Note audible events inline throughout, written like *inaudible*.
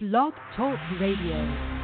Blog Talk Radio.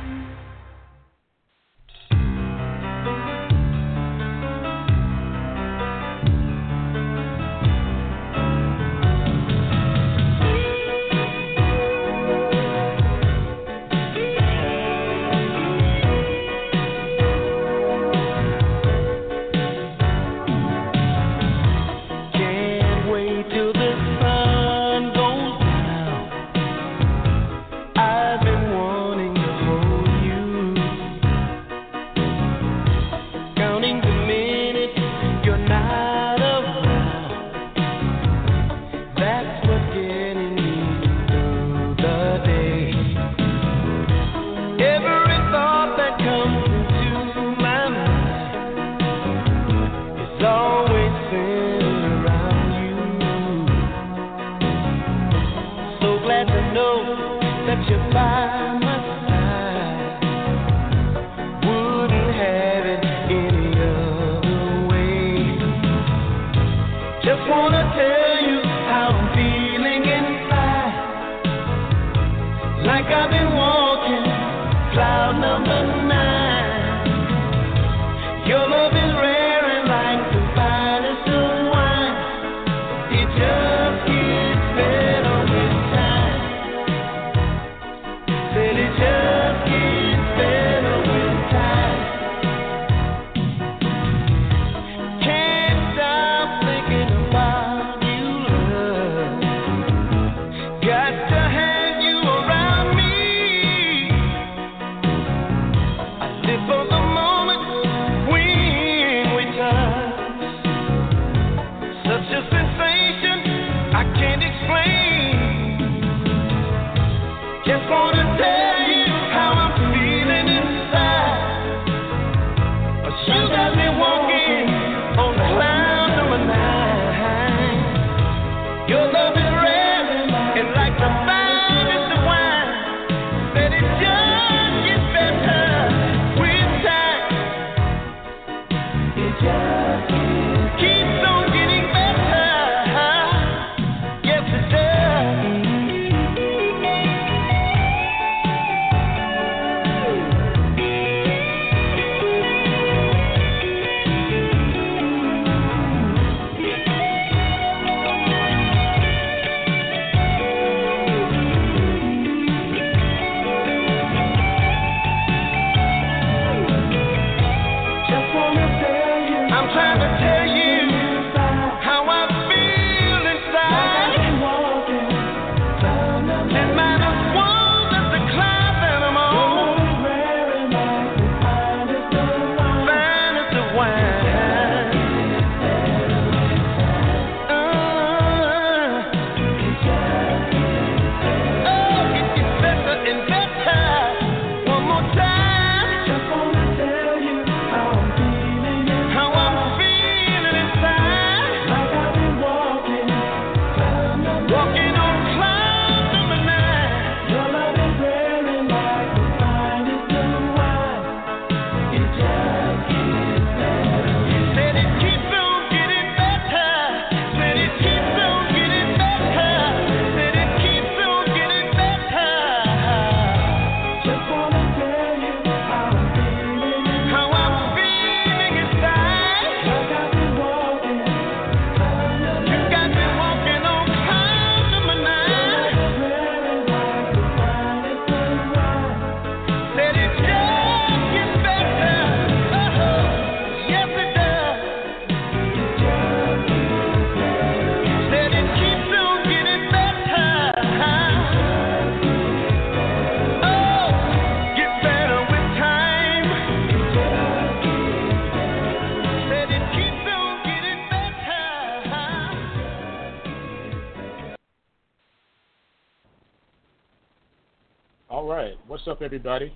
everybody.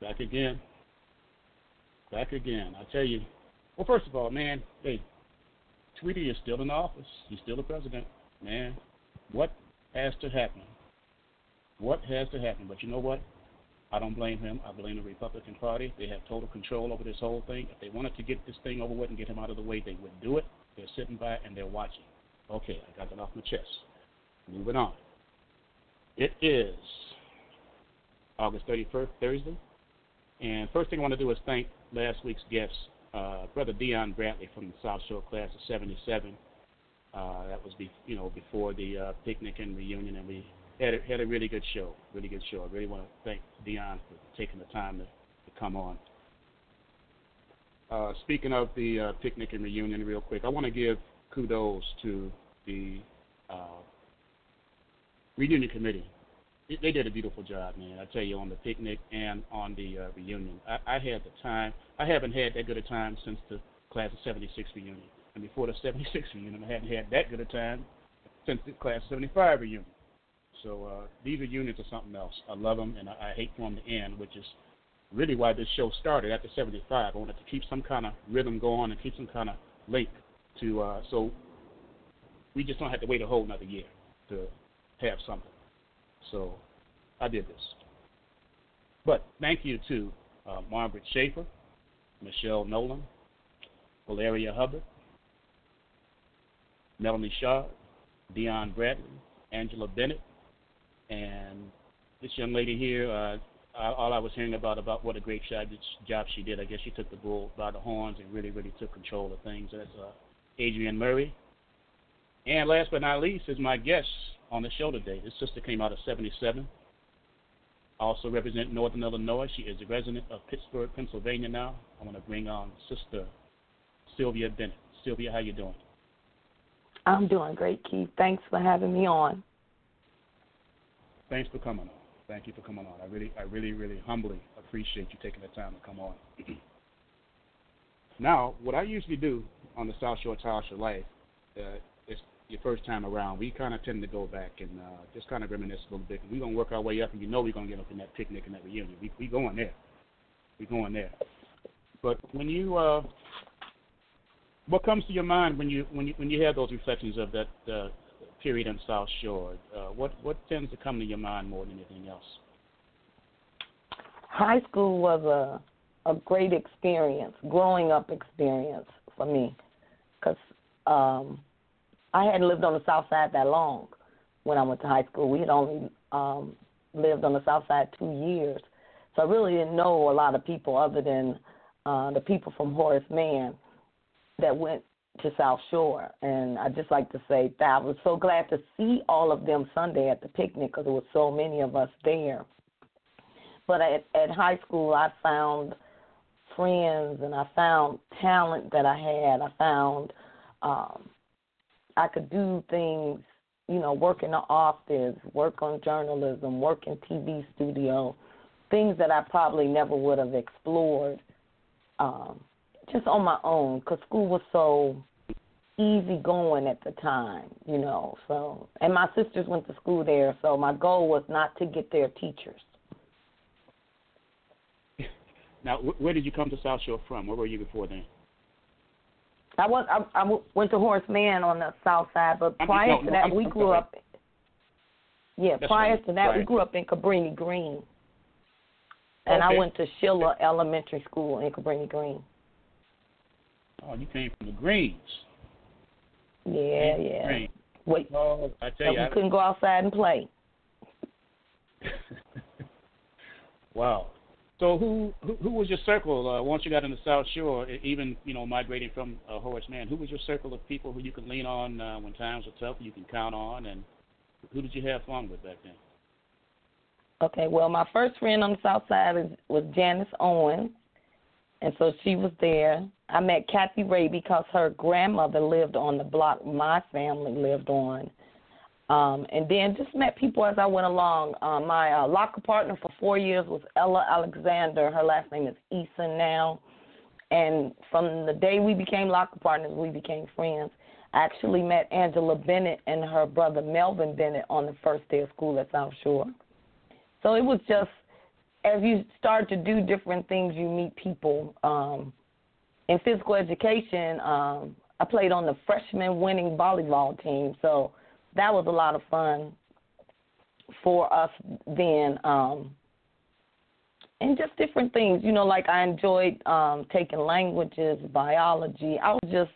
Back again. Back again. I tell you. Well, first of all, man, hey, Tweety is still in office. He's still the president. Man, what has to happen? What has to happen? But you know what? I don't blame him. I blame the Republican Party. They have total control over this whole thing. If they wanted to get this thing over with and get him out of the way, they would do it. They're sitting by and they're watching. Okay, I got that off my chest. Moving on. It is August 31st, Thursday. And first thing I want to do is thank last week's guests, uh, Brother Dion Bradley from the South Shore class of 77. Uh, that was, be, you know, before the uh, picnic and reunion, and we had a, had a really good show, really good show. I really want to thank Dion for taking the time to, to come on. Uh, speaking of the uh, picnic and reunion, real quick, I want to give kudos to the uh, reunion committee. They did a beautiful job, man. I tell you, on the picnic and on the uh, reunion. I, I had the time. I haven't had that good a time since the class of '76 reunion, and before the *laughs* '76 reunion, I hadn't had that good a time since the class of '75 reunion. So uh, these reunions are something else. I love them, and I, I hate for them to end, which is really why this show started after 75. I wanted to keep some kind of rhythm going and keep some kind of link to, uh, so we just don't have to wait a whole another year to have something. So I did this. But thank you to uh, Margaret Schaefer, Michelle Nolan, Valeria Hubbard, Melanie Shaw, Dion Bradley, Angela Bennett, and this young lady here. Uh, all I was hearing about about what a great job job she did. I guess she took the bull by the horns and really, really took control of things. That's uh, Adrienne Murray. And last but not least is my guest on the show today. This sister came out of 77. Also represent Northern Illinois. She is a resident of Pittsburgh, Pennsylvania now. I want to bring on Sister Sylvia Bennett. Sylvia, how you doing? I'm doing great, Keith. Thanks for having me on. Thanks for coming on. Thank you for coming on. I really, I really, really humbly appreciate you taking the time to come on. *clears throat* now, what I usually do on the South Shore Tars For Life, uh, it's your first time around. We kind of tend to go back and uh, just kind of reminisce a little bit. We're gonna work our way up, and you know we're gonna get up in that picnic and that reunion. We we going there. We going there. But when you, uh, what comes to your mind when you when you when you have those reflections of that uh, period in South Shore? Uh, what what tends to come to your mind more than anything else? High school was a a great experience, growing up experience for me, because um, I hadn't lived on the South Side that long when I went to high school. We had only um, lived on the South Side two years, so I really didn't know a lot of people other than uh, the people from Horace Mann that went to South Shore, and I just like to say that I was so glad to see all of them Sunday at the picnic because there were so many of us there. But at, at high school, I found friends and I found talent that I had. I found um, I could do things, you know, work in the office, work on journalism, work in TV studio, things that I probably never would have explored. Um, just on my own because school was so easy going at the time, you know. So, and my sisters went to school there, so my goal was not to get their teachers. *laughs* Now, where did you come to South Shore from? Where were you before then? I was I, I went to Horace Mann on the south side, but prior no, to that, we grew up. Yeah, That's prior right. to that, Right. we grew up in Cabrini Green, and I went to Schiller Elementary School in Cabrini Green. Oh, you came from the Greens. Yeah, from yeah. Green. Wait, Oh, I tell you. we I- couldn't go outside and play. *laughs* wow. So who, who who was your circle uh, once you got into South Shore? Even you know migrating from uh, Horace Mann, who was your circle of people who you could lean on uh, when times were tough? You can count on, and who did you have fun with back then? Okay, well, my first friend on the south side is, was Janice Owens, and so she was there. I met Kathy Ray because her grandmother lived on the block my family lived on. Um, and then just met people as I went along. Uh, my uh, locker partner for four years was Ella Alexander. Her last name is Eason now. And from the day we became locker partners, we became friends. I actually met Angela Bennett and her brother Melvin Bennett on the first day of school at South Shore. So it was just as you start to do different things, you meet people. Um, in physical education, um, I played on the freshman winning volleyball team, so that was a lot of fun for us then. Um, and just different things, you know, like I enjoyed um, taking languages, biology. I was just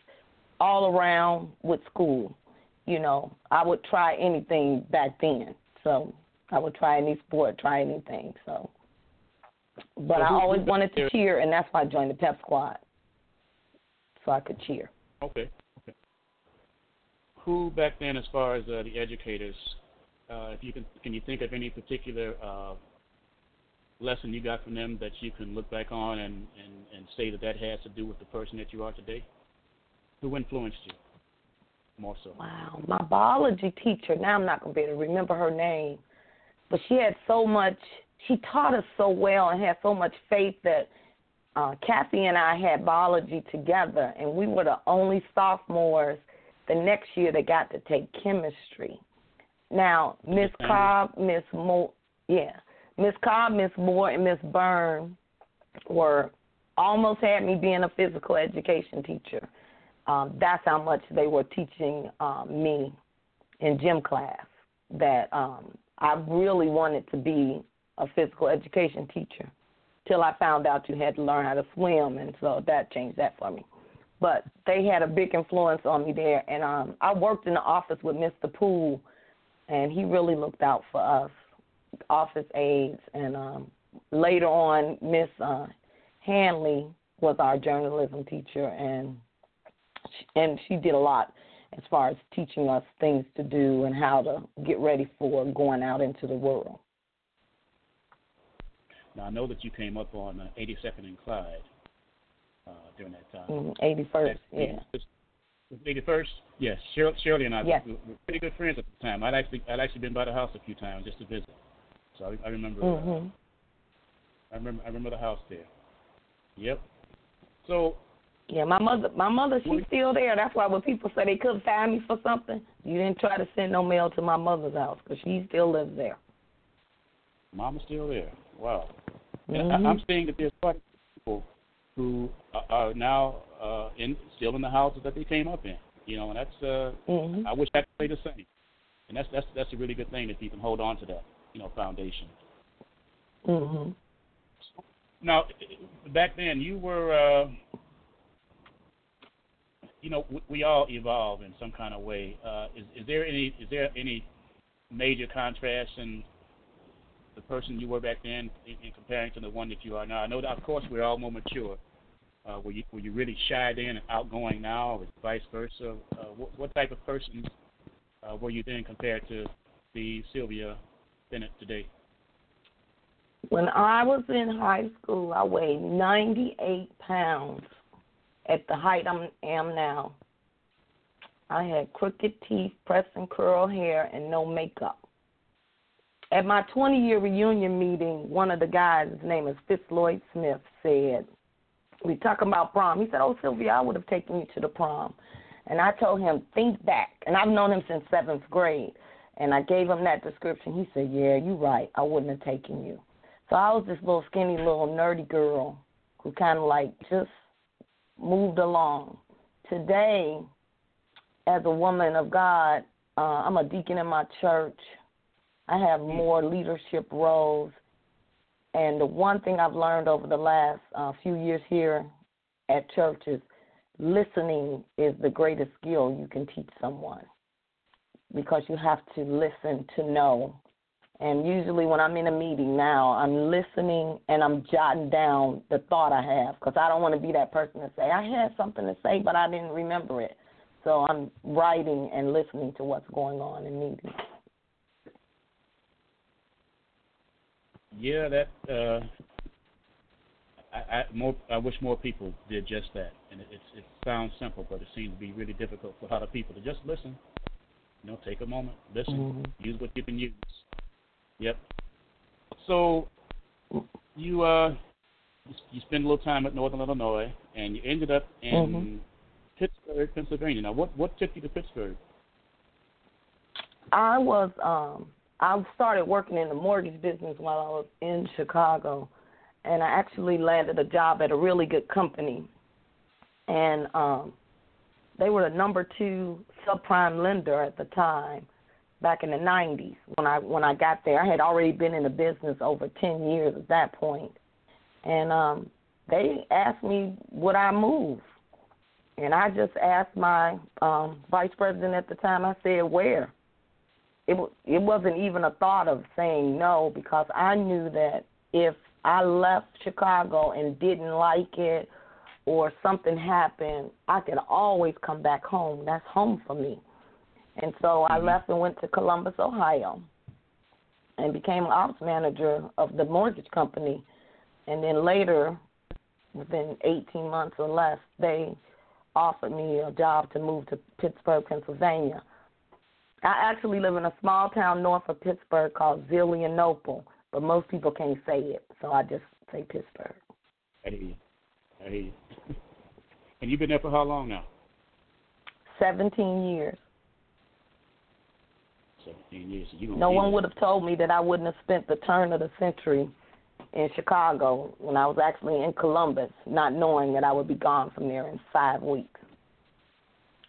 all around with school. You know, I would try anything back then. So I would try any sport, try anything. So, but I always wanted to cheer, and that's why I joined the pep squad, so I could cheer. Okay. Who back then, as far as uh, the educators, uh, if you can, can you think of any particular uh, lesson you got from them that you can look back on and, and, and say that that has to do with the person that you are today? Who influenced you more so? Wow, my biology teacher. Now I'm not gonna be able to remember her name, but she had so much. She taught us so well and had so much faith that uh, Kathy and I had biology together, and we were the only sophomores the next year they got to take chemistry. Now, Miss Cobb, Miss Moore, yeah, Miss Cobb, Miss Moore, and Miss Byrne were almost had me being a physical education teacher. Um, that's how much they were teaching um, me in gym class. That um, I really wanted to be a physical education teacher till I found out you had to learn how to swim, and so that changed that for me. But they had a big influence on me there, and um, I worked in the office with Mr. Poole, and he really looked out for us, office aides, and um, later on, Miss uh, Hanley was our journalism teacher, and and she did a lot as far as teaching us things to do and how to get ready for going out into the world. Now I know that you came up on uh, 82nd and Clyde uh, during that time. Mm, 81st, yeah. Eighty first, yes. Shirley, Shirley and I Yes. were, were pretty good friends at the time. I'd actually I'd actually been by the house a few times just to visit. So I, I remember. Uh, hmm I remember I remember the house there. Yep. So Yeah, my mother, my mother, she's still there. That's why when people say they couldn't find me for something, you didn't try to send no mail to my mother's house because she still lives there. Mama's still there. Wow. Mhm. I, I'm seeing that there's quite a few people who are, are now uh, in still in the houses that they came up in. You know, and that's uh, Mhm. I wish I could say the same. And that's that's that's a really good thing if you can hold on to that you know foundation. Mhm. Now, back then you were, uh, you know, we, we all evolve in some kind of way. Uh, is, is there any is there any major contrast in the person you were back then in, in comparing to the one that you are now? I know that of course we're all more mature. Uh, were you were you really shied in and outgoing now, or vice versa? Uh, what, what type of person uh, were you then compared to the Sylvia Bennett today? When I was in high school, I weighed 98 pounds at the height I am now. I had crooked teeth, press and curl hair, and no makeup. At my 20 year reunion meeting, one of the guys, his name is Fitzloyd Smith, said, We talking about prom. He said, Oh, Sylvia, I would have taken you to the prom. And I told him, Think back. And I've known him since seventh grade. And I gave him that description. He said, Yeah, you're right. I wouldn't have taken you. So I was this little skinny little nerdy girl who kind of like just moved along. Today, as a woman of God, uh, I'm a deacon in my church. I have more leadership roles. And the one thing I've learned over the last uh, few years here at church is listening is the greatest skill you can teach someone because you have to listen to know and usually when I'm in a meeting now, I'm listening and I'm jotting down the thought I have because I don't want to be that person to say, I had something to say, but I didn't remember it. So I'm writing and listening to what's going on in meetings. Yeah, that uh, I, I more I wish more people did just that. And it it's, it sounds simple, but it seems to be really difficult for a lot of people to just listen. You know, take a moment, listen, Mhm. use what you can use. Yep. So you uh you, you spend a little time at Northern Illinois, and you ended up in Mhm. Pittsburgh, Pennsylvania. Now, what what took you to Pittsburgh? I was um I started working in the mortgage business while I was in Chicago and I actually landed a job at a really good company. And um they were the number 2 subprime lender at the time back in the 90s when I when I got there. I had already been in the business over 10 years at that. And um they asked me would I move. And I just asked my um vice president at the time I said where it it wasn't even a thought of saying no because I knew that if I left Chicago and didn't like it or something happened, I could always come back home. That's home for me. And so I Mhm. left and went to Columbus, Ohio, and became ops manager of the mortgage company. And then later, within 18 months or less, they offered me a job to move to Pittsburgh, Pennsylvania. I actually live in a small town north of Pittsburgh called Zelienople, but most people can't say it, so I just say Pittsburgh. I hear you. I hear you. *laughs* and you've been there for how long now? 17 years. Seventeen years. You No one would have told me that I wouldn't have spent the turn of the century in Chicago when I was actually in Columbus, not knowing that I would be gone from there in five weeks.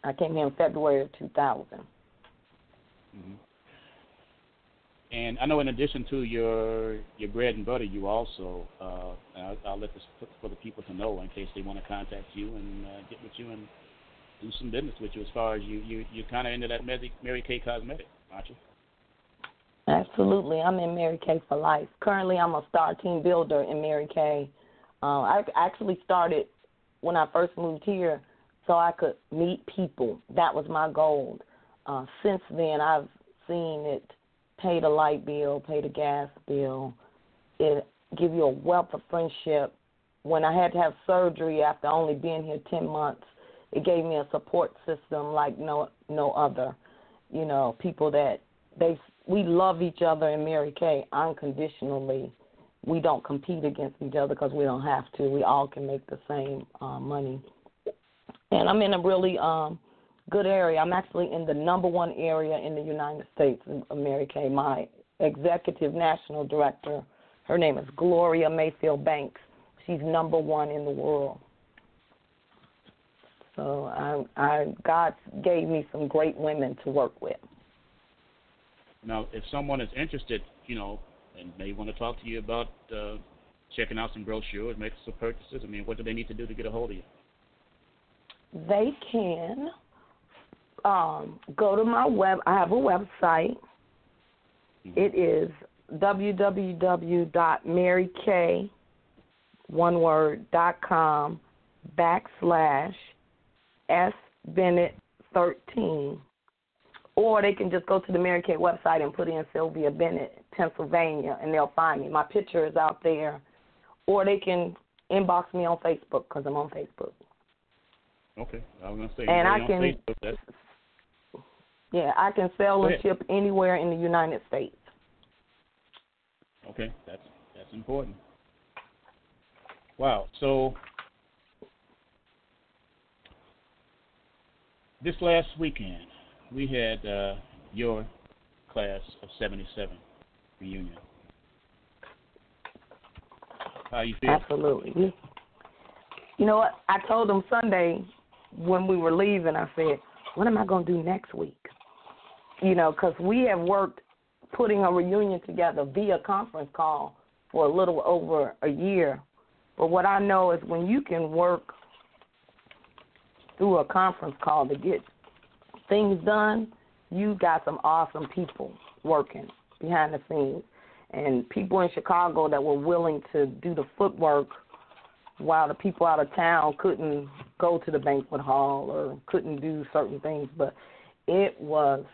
I came here in February of 2000. Hmm And I know, in addition to your your bread and butter, you also uh, I'll, I'll let this for- for the people to know in case they want to contact you and uh, get with you and do some business with you. As far as you you you're kind of into that Mary, Mary Kay cosmetic, aren't you? Absolutely. I'm in Mary Kay for life. Currently, I'm a star team builder in Mary Kay. Uh, I actually started when I first moved here so I could meet people. That was my goal. Uh, since then, I've seen it pay the light bill, pay the gas bill, it give you a wealth of friendship. When I had to have surgery after only being here 10 months, it gave me a support system like no no other. You know, people that they we love each other in Mary Kay unconditionally. We don't compete against each other because we don't have to. We all can make the same uh, money. And I'm in a really um, good area. I'm actually in the number one area in the United States Mary Kay. My executive national director, her name is Gloria Mayfield Banks. She's number one in the world. So I, I, God gave me some great women to work with. Now, if someone is interested, you know, and they want to talk to you about uh, checking out some brochures, make some purchases, I mean, what do they need to do to get a hold of you? They can um, go to my web. I have a website. Mhm. It is www.marykay, one word, dot com backslash S Bennett 13. Or they can just go to the Mary Kay website and put in Sylvia Bennett, Pennsylvania, and they'll find me. My picture is out there. Or they can inbox me on Facebook because I'm on Facebook. Okay, I was gonna say. And I can- Facebook, Yeah, I can sell and ship anywhere in the United States. okay, that's that's important. Wow. So this last weekend, we had uh, your class of '77 reunion. How you feel? Absolutely. You know what? I told them Sunday when we were leaving, I said, what am I going to do next week? You know, because we have worked putting a reunion together via conference call for a little over a year. But what I know is when you can work through a conference call to get things done, you got some awesome people working behind the scenes and people in Chicago that were willing to do the footwork while the people out of town couldn't go to the banquet hall or couldn't do certain things. But it was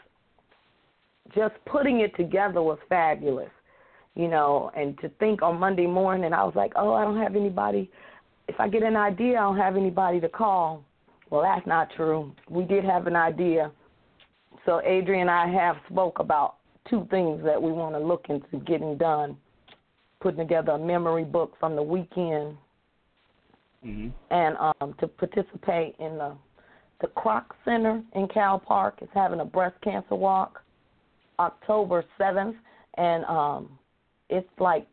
just putting it together was fabulous, you know. And to think on Monday morning, I was like, oh, I don't have anybody. If I get an idea, I don't have anybody to call. Well, that's not true. We did have an idea. So Adrienne and I have spoke about two things that we want to look into getting done. Putting together a memory book from the weekend hmm and um, to participate in the the Kroc Center in Cal Park is having a breast cancer walk October seventh, and um, it's like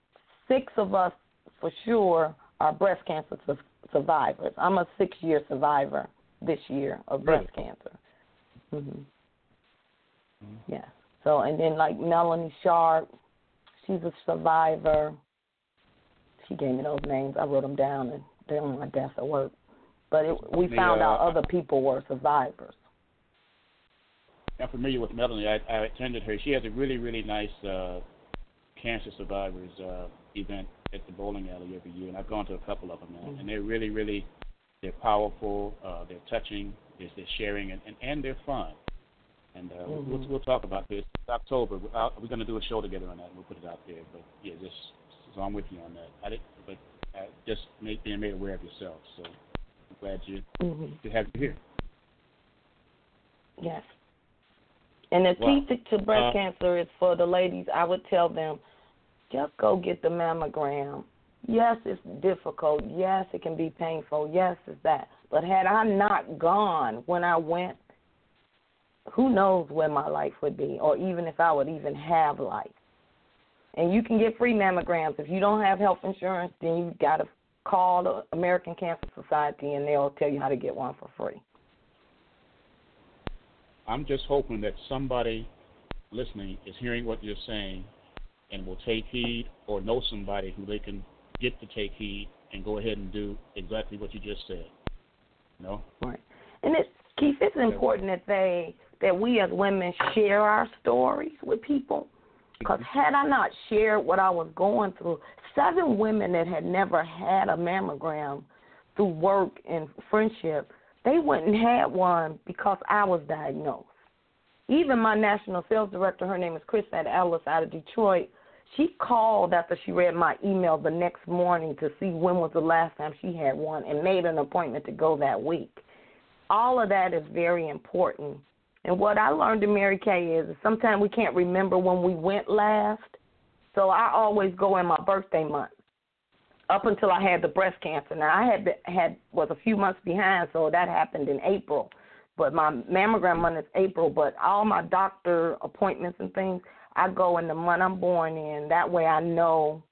six of us for sure are breast cancer su- survivors. I'm a six year survivor this year of breast cancer. hmm Yeah. So and then like Melanie Sharp, she's a survivor. She gave me those names. I wrote them down and they're on my desk at work. But it, we The, found out uh, other people were survivors. I'm familiar with Melanie. I, I attended her. She has a really, really nice uh, cancer survivors uh, event at the bowling alley every year, and I've gone to a couple of them, man. Mm-hmm. And they're really, really, they're powerful. Uh, they're touching. They're, they're sharing, and, and, and they're fun. And uh, Mhm. we'll, we'll talk about this It's October. We're, out, we're going to do a show together on that. and We'll put it out there. But yeah, just so I'm with you on that. I did, but uh, just make, being made aware of yourself. So I'm glad you hmm to have you here. Yes. And the Wow. key to, to breast Uh, cancer is for the ladies. I would tell them, just go get the mammogram. Yes, it's difficult. Yes, it can be painful. Yes, it's that. But had I not gone when I went, who knows where my life would be, or even if I would even have life. And you can get free mammograms. If you don't have health insurance, then you've got to call the American Cancer Society, and they'll tell you how to get one for free. I'm just hoping that somebody listening is hearing what you're saying and will take heed or know somebody who they can get to take heed and go ahead and do exactly what you just said. You know? Right. And it's Keith, it's important that they that we as women share our stories with people. Because mm-hmm. had I not shared what I was going through, seven women that had never had a mammogram through work and friendship, they wouldn't have one because I was diagnosed. Even my national sales director, her name is Chrisette Ellis out of Detroit, she called after she read my email the next morning to see when was the last time she had one and made an appointment to go that week. All of that is very important. And what I learned in Mary Kay is sometimes we can't remember when we went last. So I always go in my birthday month. Up until I had the breast cancer. Now I had had was a few months behind, so that happened in April. But my mammogram month is April. But all my doctor appointments and things, I go in the month I'm born in. That way I know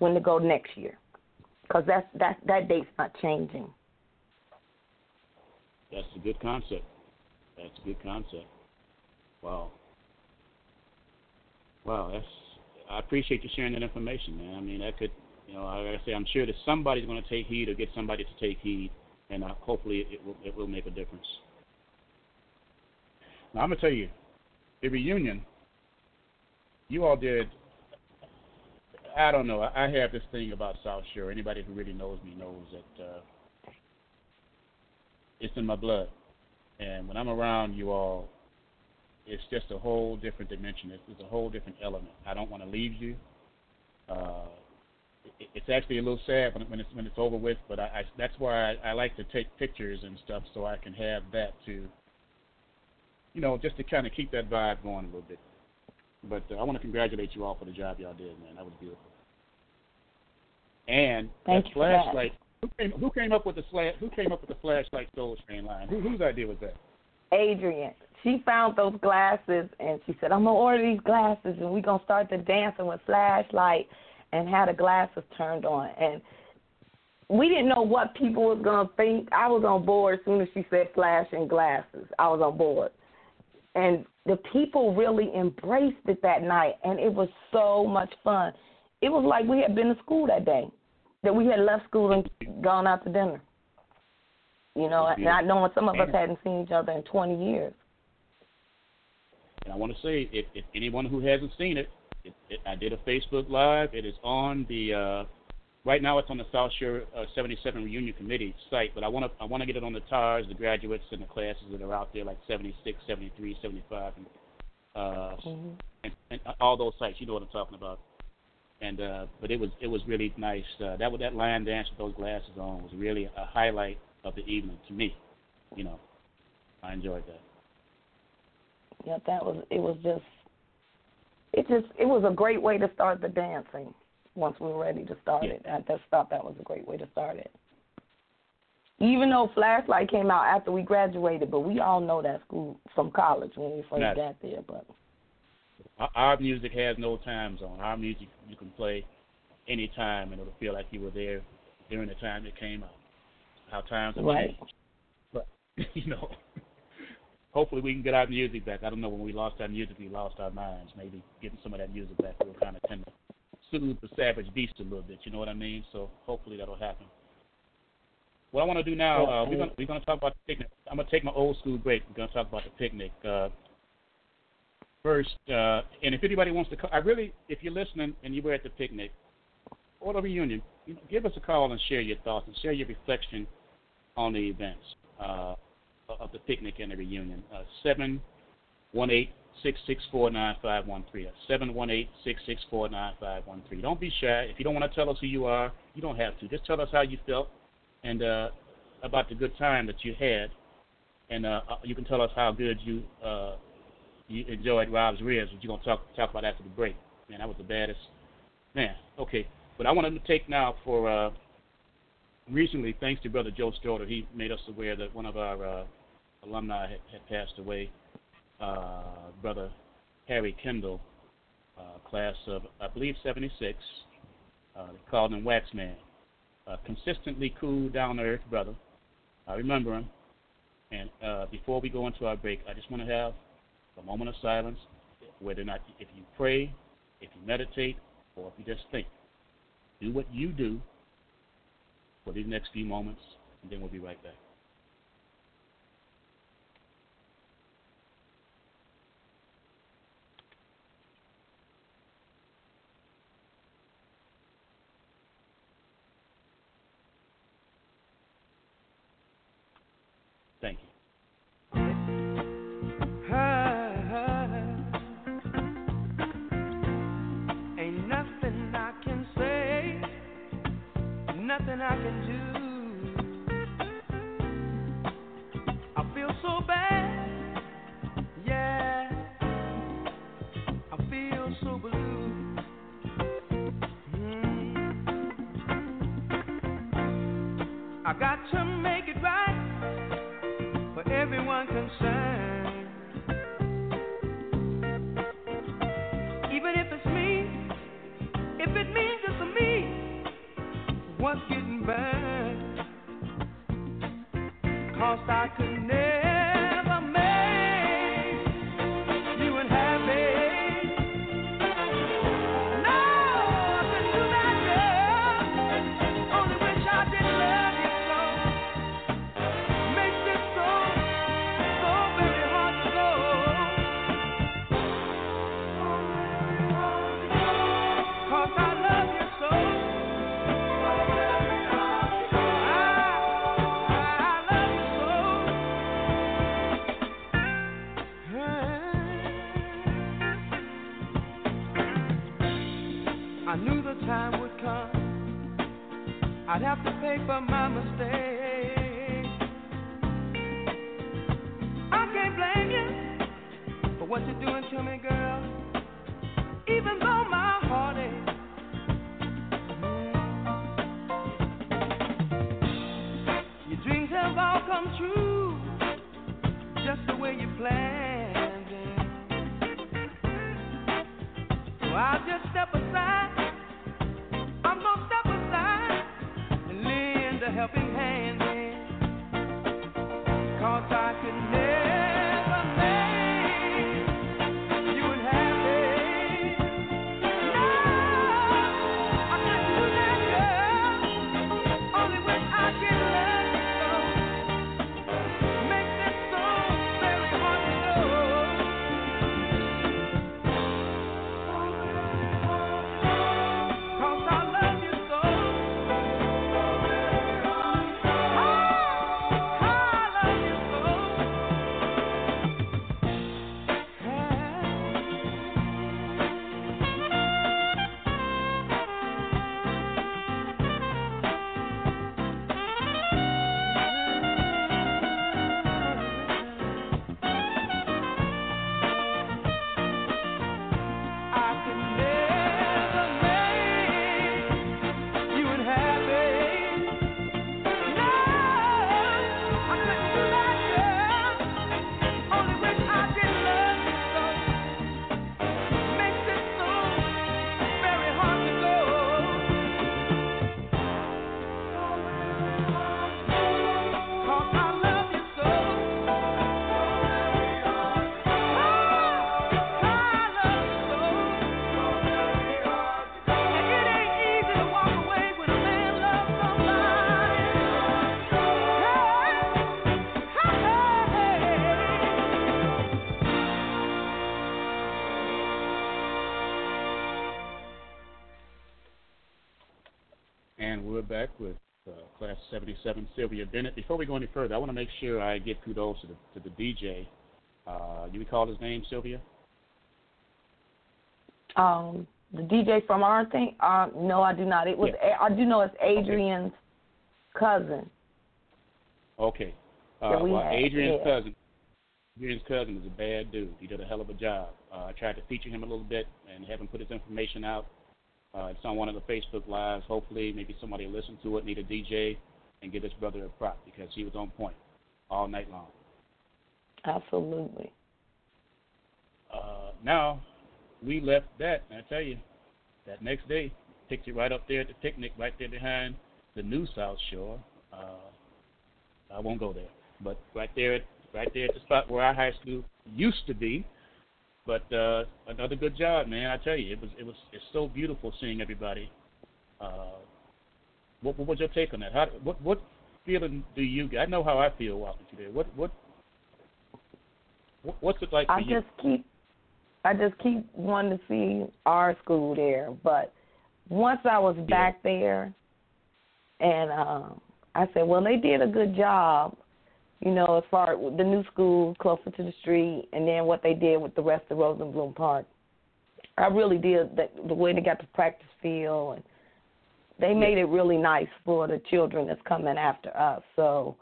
when to go next year, because that that that date's not changing. That's a good concept. That's a good concept. Wow. Wow, that's I appreciate you sharing that information, man. I mean, that could, you know, like I say, I'm sure that somebody's going to take heed or get somebody to take heed, and uh, hopefully it will it will make a difference. Now I'm gonna tell you, the reunion. You all did. I don't know. I have this thing about South Shore. Anybody who really knows me knows that uh, it's in my blood. And when I'm around you all, it's just a whole different dimension. It's, it's a whole different element. I don't want to leave you. Uh, it's actually a little sad when, when it's when it's over with, but I, I that's why I, I like to take pictures and stuff so I can have that to, you know, just to kind of keep that vibe going a little bit. But uh, I want to congratulate you all for the job y'all did, man. That was beautiful. And Thank that for that. flashlight. Who came, who came up with the flash? Who came up with the flashlight soul train line? Who, whose idea was that? Adrienne. She found those glasses and she said, I'm gonna order these glasses and we're gonna start the dancing with flashlight and had the glasses turned on and we didn't know what people was gonna think. I was on board as soon as she said flash and glasses. I was on board. And the people really embraced it that night and it was so much fun. It was like we had been to school that day. That we had left school and gone out to dinner. You know, That's not knowing some of us hadn't seen each other in 20 years. And I want to say, if, if anyone who hasn't seen it, it, it, I did a Facebook Live. It is on the uh, right now. It's on the South Shore uh, 77 Reunion Committee site, but I want to I want to get it on the TARS, the graduates, and the classes that are out there, like 76, 73, 75, and, uh, Mm-hmm. and, and all those sites. You know what I'm talking about. And uh, but it was it was really nice. Uh, that that line dance with those glasses on was really a highlight of the evening to me. You know, I enjoyed that. Yeah, that was it was just it just it was a great way to start the dancing once we were ready to start Yeah. it. I just thought that was a great way to start it. Even though Flashlight came out after we graduated, but we all know that school from college when we first Yes. got there. But Our, our music has no time zone. Our music you can play any time and it'll feel like you were there during the time it came out. How times have Right. changed. But *laughs* you know, hopefully we can get our music back. I don't know when we lost our music, we lost our minds. Maybe getting some of that music back will kind of tend to soothe the savage beast a little bit. You know what I mean? So hopefully that'll happen. What I want to do now, uh, we're gonna we're gonna talk about the picnic. I'm gonna take my old school break. We're gonna talk about the picnic. Uh, first, uh, and if anybody wants to, call, I really, if you're listening and you were at the picnic or the reunion, give us a call and share your thoughts and share your reflection on the events uh, of the picnic and the reunion. Uh, seven one eight six six four nine five one three. Seven one eight six six four nine five one three. Don't be shy. If you don't want to tell us who you are, you don't have to. Just tell us how you felt and uh, about the good time that you had, and uh, uh you can tell us how good you uh, you enjoyed Rob's ribs, which you're gonna talk talk about after the break. Man, that was the baddest. Man, okay. But I wanted to take now for uh, recently, thanks to Brother Joe Stroder, he made us aware that one of our uh, alumni had, had passed away. Uh, Brother Harry Kendall, uh, class of I believe '76, uh, called him Waxman. Uh, consistently cool, down to earth brother. I remember him. And uh, before we go into our break, I just want to have a moment of silence, whether or not if you pray, if you meditate, or if you just think. Do what you do for these next few moments, and then we'll be right back. 7 Sylvia Bennett. Before we go any further, I want to make sure I give kudos to the, to the DJ. Uh, you recall his name, Sylvia? Um, the DJ from our thing? Uh, no, I do not. It was yeah. I do know it's Adrienne's okay. cousin. Okay. Uh, well, Adrienne's yeah. cousin. Adrienne's cousin is a bad dude. He did a hell of a job. Uh, I tried to feature him a little bit and have him put his information out. Uh, it's on one of the Facebook lives. Hopefully, maybe somebody listened to it. Need a DJ and give his brother a prop because he was on point all night long. Absolutely. Uh, now, we left that, and I tell you, that next day, picked you right up there at the picnic, right there behind the new South Shore. Uh, I won't go there, but right there, at, right there at the spot where our high school used to be. But uh, another good job, man. I tell you, it was it was it's so beautiful seeing everybody. Uh, what, what was your take on that? How, what what feeling do you get? I know how I feel walking through there. What what what- what's it like I you? just keep I just keep wanting to see our school there. But once I was Yeah. back there and um I said, Well they did a good job, you know, as far as the new school closer to the street and then what they did with the rest of Rosenblum Park. I really did that the way they got the practice field and they made it really nice for the children that's coming after us. So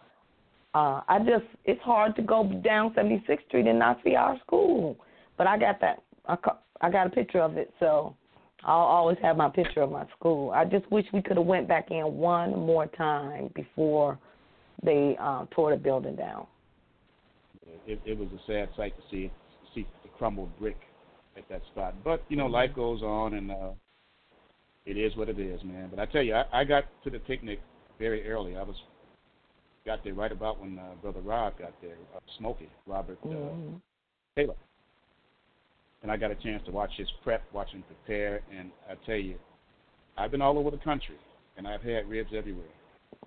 uh I just it's hard to go down 76th Street and not see our school. But I got that I I got a picture of it, so I'll always have my picture of my school. I just wish we could have went back in one more time before they um tore the building down. it, it was a sad sight to see see the crumbled brick at that spot. But you know, life goes on, and uh, it is what it is, man. But I tell you, I, I got to the picnic very early. I was got there right about when uh, brother Rob got there, uh, Smokey Robert uh, Mhm. Taylor, and I got a chance to watch his prep, watch him prepare, and I tell you, I've been all over the country, and I've had ribs everywhere.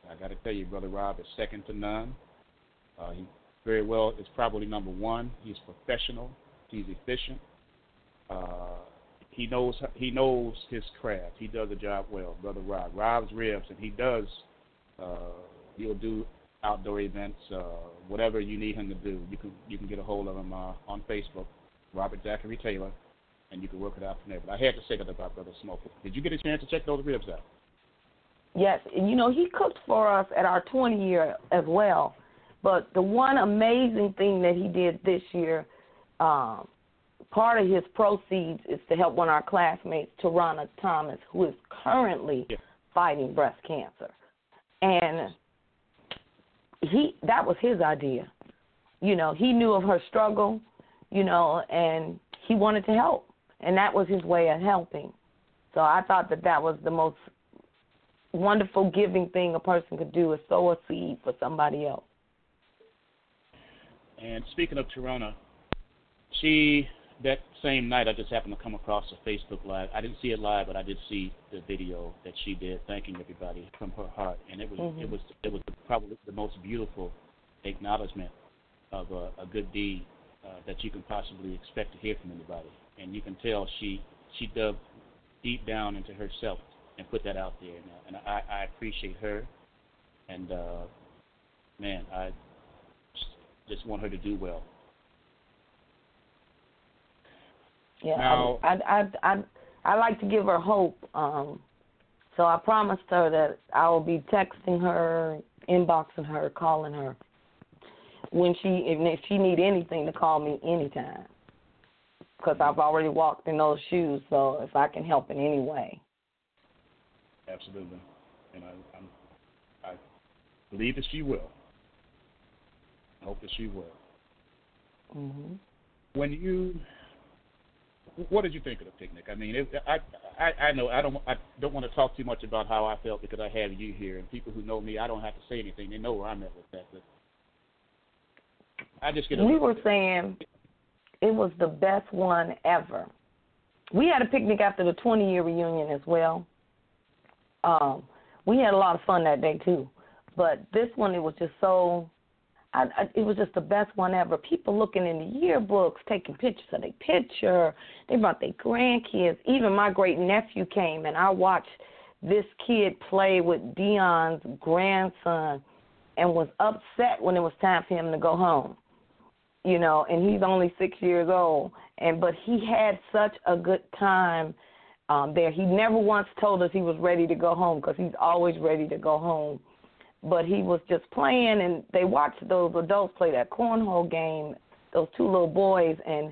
I got to tell you, brother Rob is second to none. Uh, he very well is probably number one. He's professional. He's efficient. Uh, he knows he knows his craft. He does the job well, brother Rob. Rob's ribs, and he does. Uh, he'll do outdoor events, uh, whatever you need him to do. You can you can get a hold of him uh, on Facebook, Robert Zachary Taylor, and you can work it out from there. But I had to say that about brother Smokey. Did you get a chance to check those ribs out? Yes, and you know he cooked for us at our 20 year as well. But the one amazing thing that he did this year, um, part of his proceeds is to help one of our classmates, Tarana Thomas, who is currently Yeah. fighting breast cancer, and he that was his idea. You know, he knew of her struggle, you know, and he wanted to help, and that was his way of helping. So I thought that that was the most wonderful giving thing a person could do is sow a seed for somebody else. And speaking of Tirona, she that same night I just happened to come across a Facebook live. I didn't see it live, but I did see the video that she did thanking everybody from her heart, and it was Mhm. it was it was probably the most beautiful acknowledgement of a, a good deed uh, that you can possibly expect to hear from anybody. And you can tell she she dug deep down into herself and put that out there, and, uh, and I, I appreciate her. And uh, man, I just want her to do well. Yeah, Now- I, I I I I like to give her hope. Um, so I promised her that I will be texting her, inboxing her, calling her when she if she need anything to call me anytime. Because I've already walked in those shoes, so if I can help in any way. Absolutely, and I I'm, I believe that she will. I hope that she will. hmm When you, what did you think of the picnic? I mean, it, I I I know I don't I don't want to talk too much about how I felt because I have you here, and people who know me, I don't have to say anything. They know where I'm at with that. But I just get. We were saying it was the best one ever. We had a picnic after the 20 year reunion as well. Um, we had a lot of fun that day too, but this one it was just so. I, I, it was just the best one ever. People looking in the yearbooks, taking pictures of their picture. They brought their grandkids. Even my great nephew came, and I watched this kid played with Dion's grandson and was upset when it was time for him to go home. You know, and he's only six years old, and but he had such a good time um, there. He never once told us he was ready to go home because he's always ready to go home. But he was just playing, and they watched those adults play that cornhole game. Those two little boys, and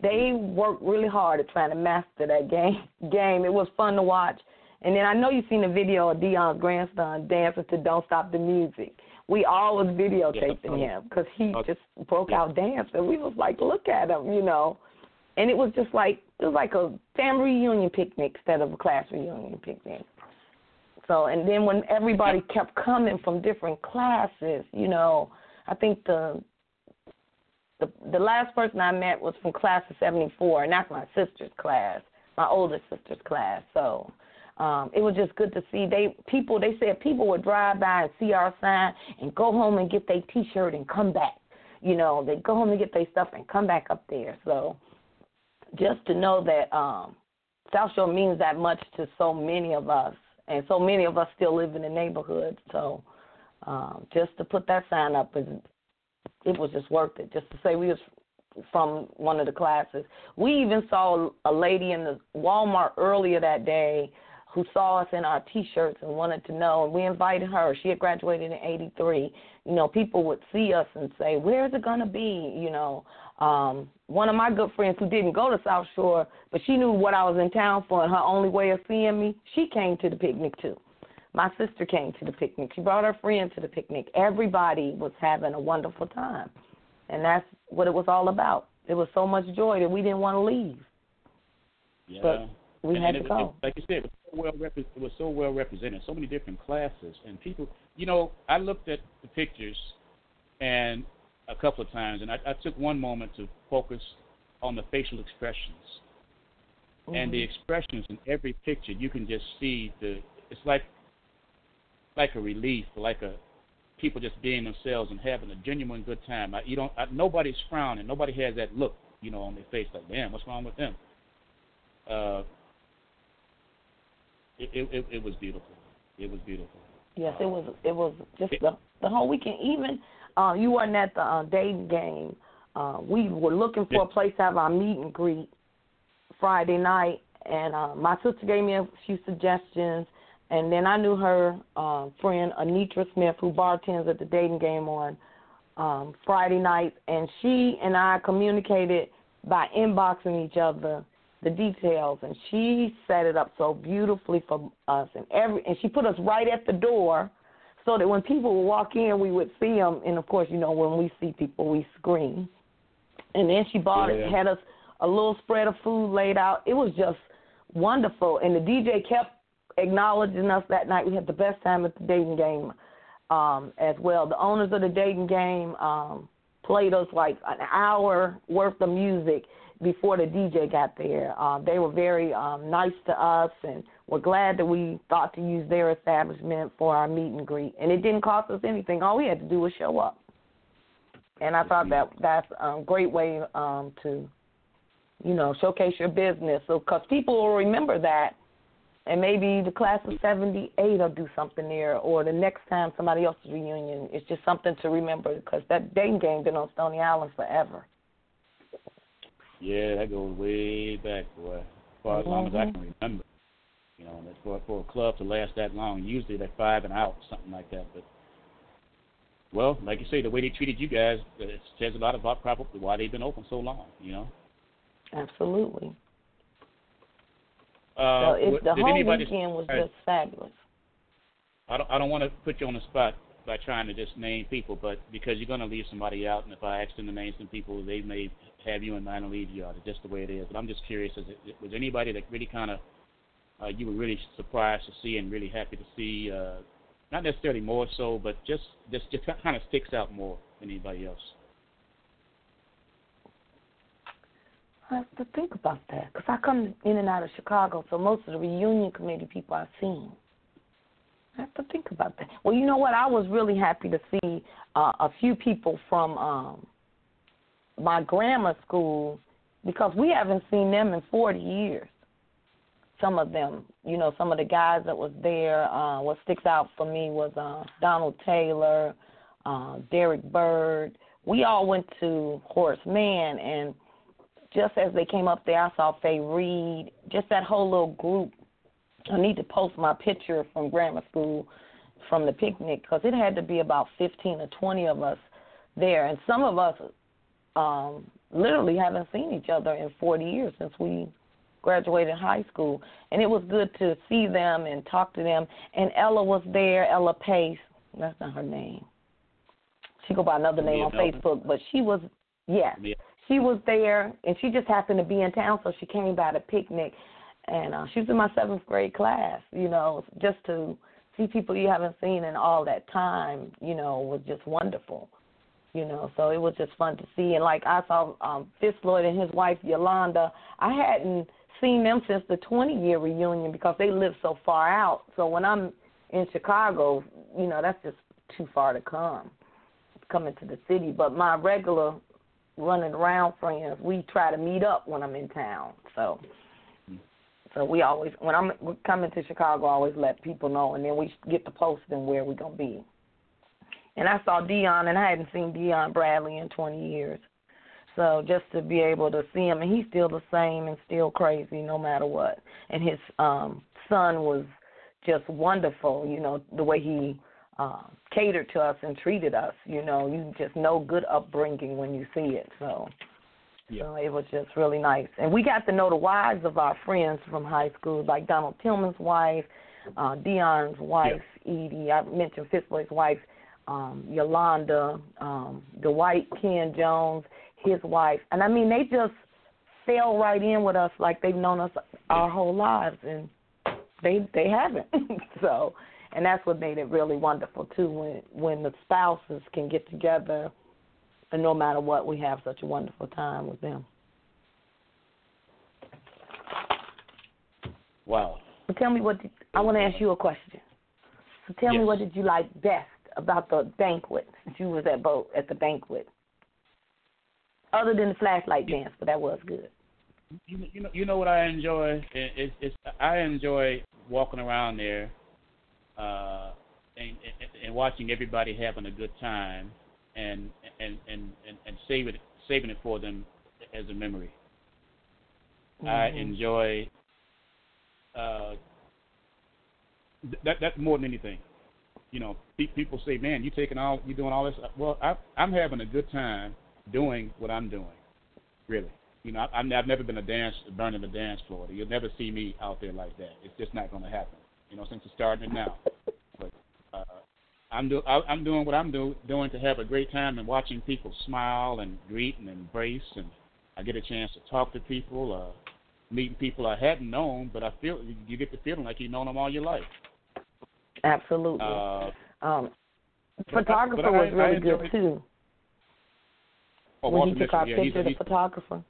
they worked really hard at trying to master that game. *laughs* Game. It was fun to watch. And then I know you've seen the video of Dion's grandson dancing to "Don't Stop the Music." We all was videotaping yeah, him because he okay. just broke yeah. out dancing. We was like, look at him, you know. And it was just like it was like a family reunion picnic instead of a class reunion picnic. So, and then when everybody kept coming from different classes, you know, I think the the the last person I met was from class of '74, and that's my sister's class, my older sister's class. So um, it was just good to see they people. They said people would drive by and see our sign and go home and get their T-shirt and come back. You know, they go home and get their stuff and come back up there. So just to know that um, South Shore means that much to so many of us, and so many of us still live in the neighborhood. So um, just to put that sign up is it was just worth it. Just to say we was from one of the classes. We even saw a lady in the Walmart earlier that day who saw us in our T-shirts and wanted to know, and we invited her. She had graduated in '83. You know, people would see us and say, "Where is it gonna be?" You know, um, one of my good friends who didn't go to South Shore, but she knew what I was in town for, and her only way of seeing me, she came to the picnic too. My sister came to the picnic. She brought her friend to the picnic. Everybody was having a wonderful time, and that's what it was all about. It was so much joy that we didn't want to leave. Yeah. But we and, had to it, go. It, like you said, it was so well rep- it was so well represented. So many different classes and people. You know, I looked at the pictures, and a couple of times, and I, I took one moment to focus on the facial expressions. Mm-hmm. And the expressions in every picture, you can just see the. It's like like a relief, like a people just being themselves and having a genuine good time. I, you don't. I, nobody's frowning. Nobody has that look, you know, on their face like, damn, what's wrong with them? Uh, it, it it was beautiful. It was beautiful. Yes, it was. It was just the the whole weekend. Even uh, you weren't at the uh, Dayton game. Uh, we were looking for a place to have our meet and greet Friday night, and uh, my sister gave me a few suggestions, and then I knew her uh, friend Anitra Smith, who bartends at the Dayton game on um, Friday night, and she and I communicated by inboxing each other the details, and she set it up so beautifully for us, and every and she put us right at the door so that when people would walk in, we would see them. And of course, you know, when we see people, we scream. And then she bought yeah. it, had us a little spread of food laid out. It was just wonderful. And the DJ kept acknowledging us that night. We had the best time at the Dayton game um, as well. The owners of the Dayton game um, played us like an hour worth of music before the DJ got there. Uh, they were very um, nice to us, and we're glad that we thought to use their establishment for our meet and greet. And it didn't cost us anything. All we had to do was show up. And I thought that that's a great way um, to, you know, showcase your business. So, because people will remember that, and maybe the class of '78 will do something there, or the next time somebody else's reunion. It's just something to remember because that Dayton game been on Stony Island forever. Yeah, that goes way back, boy. As far as long as I Mm-hmm. can remember. You know, that's for for a club to last that long. Usually they're five and out, something like that. But well, like you say, the way they treated you guys, it says a lot about probably why they've been open so long. You know. Absolutely. Uh, so what- the whole anybody, weekend was just fabulous. I don't. I don't want to put you on the spot by trying to just name people, but because you're going to leave somebody out, and if I ask them to name some people, they may have you in mind and leave you out. It's just the way it is. But I'm just curious: is it, was anybody that really kind of uh, you were really surprised to see and really happy to see? Uh, not necessarily more so, but just just just kind of sticks out more than anybody else. I have to think about that because I come in and out of Chicago, so most of the reunion committee people I've seen. I have to think about that. Well, you know what? I was really happy to see uh, a few people from um, my grammar school because we haven't seen them in 40 years. some of them. You know, some of the guys that was there. Uh, what sticks out for me was uh, Donald Taylor, uh, Derek Bird. We all went to Horace Mann, and just as they came up there, I saw Faye Reed. Just that whole little group. I need to post my picture from grammar school from the picnic because it had to be about 15 or 20 of us there, and some of us um, literally haven't seen each other in 40 years since we graduated high school, and it was good to see them and talk to them. And Ella was there, Ella Pace. That's not her name. She go by another name on Facebook, but she was yes, she was there, and she just happened to be in town, so she came by the picnic, and uh, she was in my seventh grade class. You know, just to see people you haven't seen in all that time, you know, was just wonderful. You know, so it was just fun to see. And like I saw um Floyd and his wife Yolanda, I hadn't seen them since the 20 year reunion because they live so far out. So when I'm in Chicago, you know, that's just too far to come, coming to the city. But my regular running around friends, we try to meet up when I'm in town. So so we always, when I'm coming to Chicago, I always let people know, and then we get to posting where we're gonna be. And I saw Dion, and I hadn't seen Dion Bradley in 20 years. So just to be able to see him, and he's still the same and still crazy no matter what. And his um son was just wonderful, you know, the way he uh, catered to us and treated us. You know, you just know good upbringing when you see it. So yeah. So it was just really nice. And we got to know the wives of our friends from high school, like Donald Tillman's wife, uh, Dion's wife, yeah. Edie. I mentioned Fitzboy's wife, um, Yolanda, um, Dwight Ken Jones, his wife. And I mean, they just fell right in with us like they've known us our whole lives. And they they haven't. *laughs* so, and that's what made it really wonderful too when when the spouses can get together and no matter what, we have such a wonderful time with them. Wow. So tell me what did, I want to ask you a question. So tell yes. me what did you like best about the banquet? Since you was at both at the banquet, other than the flashlight dance, but that was good. You, you know, you know what I enjoy? It, it, it's I enjoy walking around there, uh, and, and and watching everybody having a good time and and and and, and save it saving it for them as a memory. Mm-hmm. I enjoy uh, that that more than anything. You know, people say, "Man, you taking all you doing all this." Well, I, I'm having a good time doing what I'm doing. Really, you know, I, I've never been a dance burning the dance floor. You'll never see me out there like that. It's just not going to happen. You know, since it's starting it now. But uh, I'm do I'm doing what I'm do, doing to have a great time and watching people smile and greet and embrace and I get a chance to talk to people, uh, meeting people I hadn't known, but I feel you get the feeling like you've known them all your life. Absolutely. Uh, um, photographer I, was really good too. Oh, when Walter he took Mitchell, our yeah, picture, he's, the he's, photographer.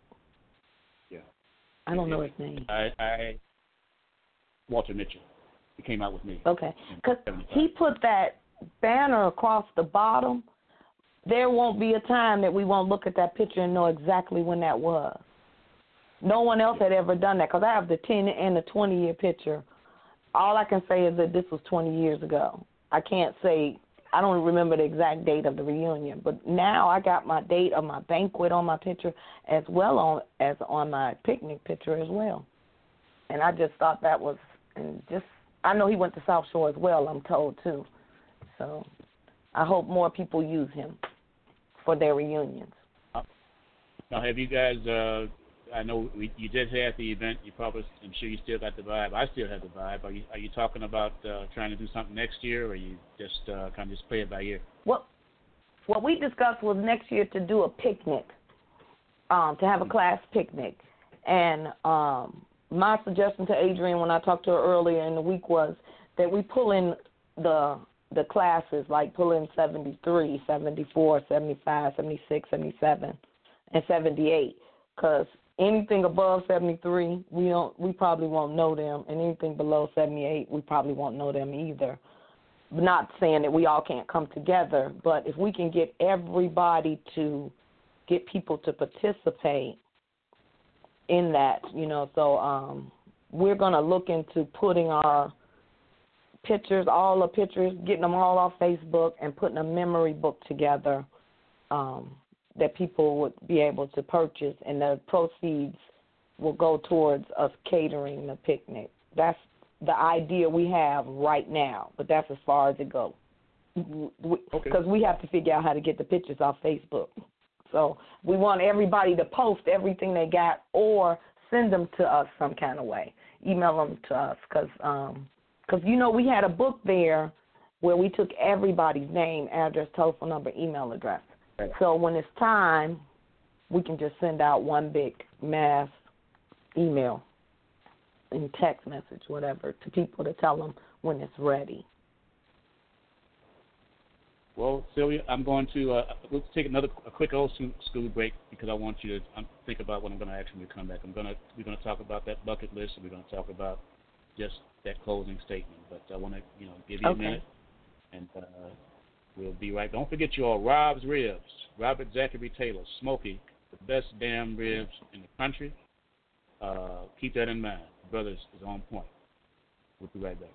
Yeah. I don't know his name. I, I Walter Mitchell. He came out with me. Okay, because he put that banner across the bottom, there won't be a time that we won't look at that picture and know exactly when that was. No one else had ever done that because I have the 10 and the 20 year picture. All I can say is that this was 20 years ago. I can't say, I don't remember the exact date of the reunion, but now I got my date of my banquet on my picture as well on as on my picnic picture as well. And I just thought that was, and just, I know he went to South Shore as well, I'm told too. So I hope more people use him for their reunions. Now, have you guys? Uh, I know we, you just had the event. You probably, I'm sure you still got the vibe. I still have the vibe. Are you Are you talking about uh, trying to do something next year, or you just uh, kind of just play it by ear? What What we discussed was next year to do a picnic, um, to have a class picnic, and um, my suggestion to Adrienne when I talked to her earlier in the week was that we pull in the the classes like pull in 73, 74, 75, 76, 77, and 78 because anything above 73 we don't we probably won't know them and anything below 78 we probably won't know them either. Not saying that we all can't come together, but if we can get everybody to get people to participate in that, you know, so um we're going to look into putting our pictures, all the pictures, getting them all off Facebook and putting a memory book together um, that people would be able to purchase, and the proceeds will go towards us catering the picnic. That's the idea we have right now, but that's as far as it goes. Because Okay. we have to figure out how to get the pictures off Facebook. So we want everybody to post everything they got or send them to us some kind of way. Email them to us because um, cause, you know we had a book there where we took everybody's name, address, telephone number, email address. Right. So when it's time, we can just send out one big mass email and text message, whatever, to people to tell them when it's ready. Well, Sylvia, I'm going to uh, let's take another a quick old school- break because I want you to um, think about what I'm going to ask when we come back. I'm going to we're going to talk about that bucket list and we're going to talk about just that closing statement. But I want to you know give you Okay. a minute and uh, we'll be right. Back. Don't forget you all Rob's Ribs, Robert Zachary Taylor, Smoky, the best damn ribs in the country. Uh, keep that in mind. Brothers is on point. We'll be right back.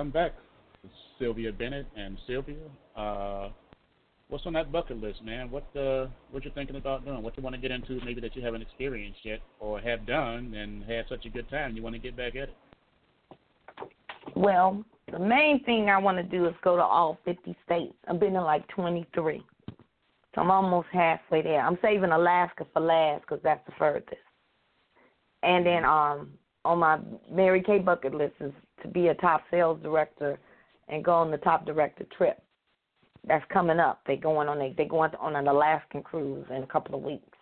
I'm back. It's Sylvia Bennett and Sylvia. Uh, what's on that bucket list, man? What uh, what you thinking about doing? What you want to get into? Maybe that you haven't experienced yet, or have done and had such a good time. You want to get back at it? Well, the main thing I want to do is go to all 50 states. I've been in like 23. So I'm almost halfway there. I'm saving Alaska for last because that's the furthest. And then um, on my Mary Kay bucket list is to be a top sales director and go on the top director trip. That's coming up. They going on a they going on an Alaskan cruise in a couple of weeks,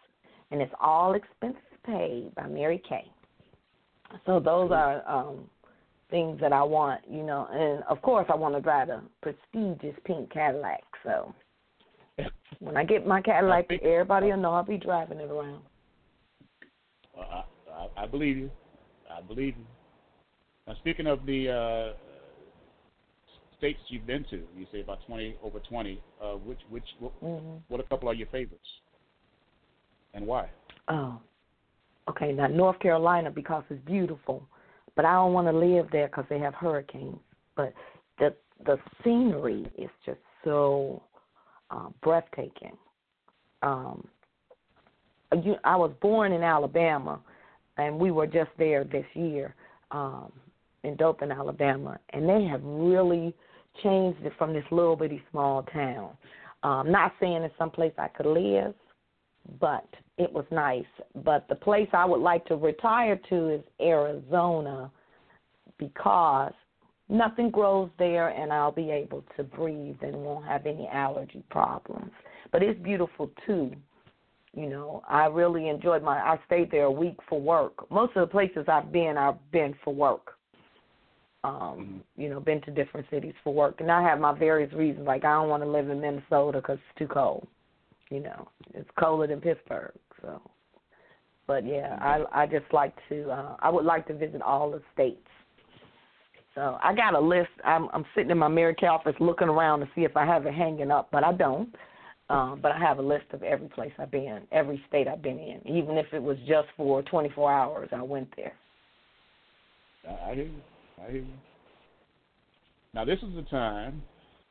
and it's all expenses paid by Mary Kay. So those are um, things that I want, you know, and of course I want to drive a prestigious pink Cadillac. So *laughs* when I get my Cadillac, everybody will know I'll be driving it around. Well, I, I, I believe you. I believe you. Now, speaking of the uh, states you've been to, you say about twenty, over twenty. Uh, which, which, what, hmm what a couple are your favorites, and why? Oh, okay. Now North Carolina because it's beautiful, but I don't want to live there because they have hurricanes. But the the scenery is just so uh, breathtaking. Um, you, I was born in Alabama, and we were just there this year um, in Dothan, Alabama, and they have really changed it from this little bitty small town. Um, not saying it's someplace I could live, but it was nice. But the place I would like to retire to is Arizona because nothing grows there and I'll be able to breathe and won't have any allergy problems. But it's beautiful too. You know, I really enjoyed my I stayed there a week for work. Most of the places I've been I've been for work. Um, you know, been to different cities for work, and I have my various reasons. Like I don't want to live in Minnesota because it's too cold. You know, it's colder than Pittsburgh. So, but yeah, I I just like to. uh I would like to visit all the states. So I got a list. I'm I'm sitting in my Mary office looking around to see if I have it hanging up, but I don't. Um, but I have a list of every place I've been, every state I've been in. Even if it was just for 24 hours, I went there. I hear you. I hear you. Now, this is the time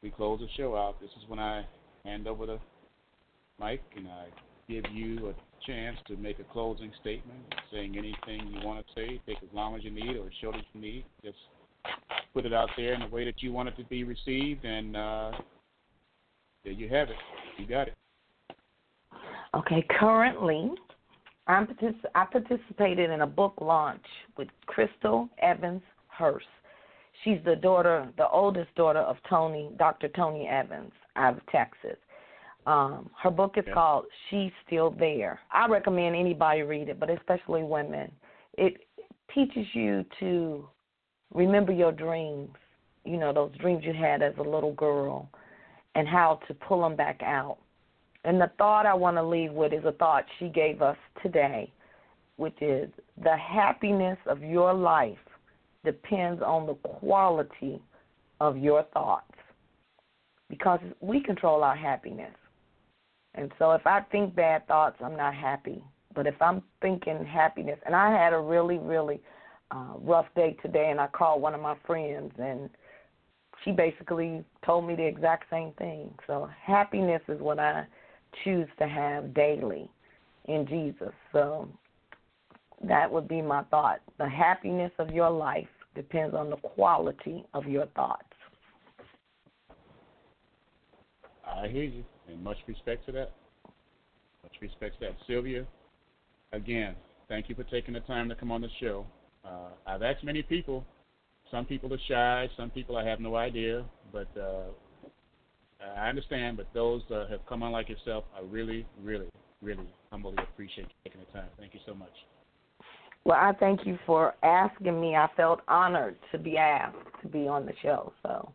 we close the show out. This is when I hand over the mic and I give you a chance to make a closing statement, saying anything you want to say. Take as long as you need or as short as you need. Just put it out there in the way that you want it to be received, and uh, there you have it. You got it. Okay, currently, I'm partic- I participated in a book launch with Crystal Evans Hurst. She's the daughter, the oldest daughter of Tony, Dr. Tony Evans out of Texas. Um, her book is Yeah. called She's Still There. I recommend anybody read it, but especially women. It teaches you to remember your dreams, you know, those dreams you had as a little girl, and how to pull them back out. And the thought I want to leave with is a thought she gave us today, which is the happiness of your life depends on the quality of your thoughts. Because we control our happiness. And so if I think bad thoughts, I'm not happy. But if I'm thinking happiness, and I had a really, really uh, rough day today, and I called one of my friends, and she basically told me the exact same thing. So happiness is what I choose to have daily in Jesus. So that would be my thought. The happiness of your life depends on the quality of your thoughts. I hear you, and much respect to that. Much respect to that. Sylvia, again, thank you for taking the time to come on the show. Uh, I've asked many people. Some people are shy. Some people I have no idea. But uh, I understand. But those uh, have come on like yourself, I really, really, really humbly appreciate you taking the time. Thank you so much. Well, I thank you for asking me. I felt honored to be asked to be on the show. So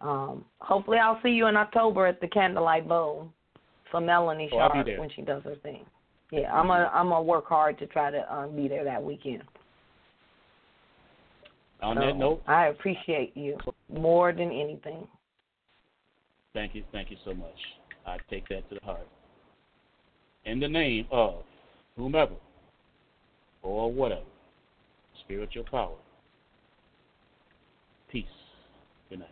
um, hopefully I'll see you in October at the Candlelight Bowl for Melanie Oh, Sharp when she does her thing. Yeah, I'm gonna I'm gonna work hard to try to um, be there that weekend. On So, that note, I appreciate you more than anything. Thank you, thank you so much. I take that to the heart. In the name of whomever or whatever, spiritual power, peace. Good night.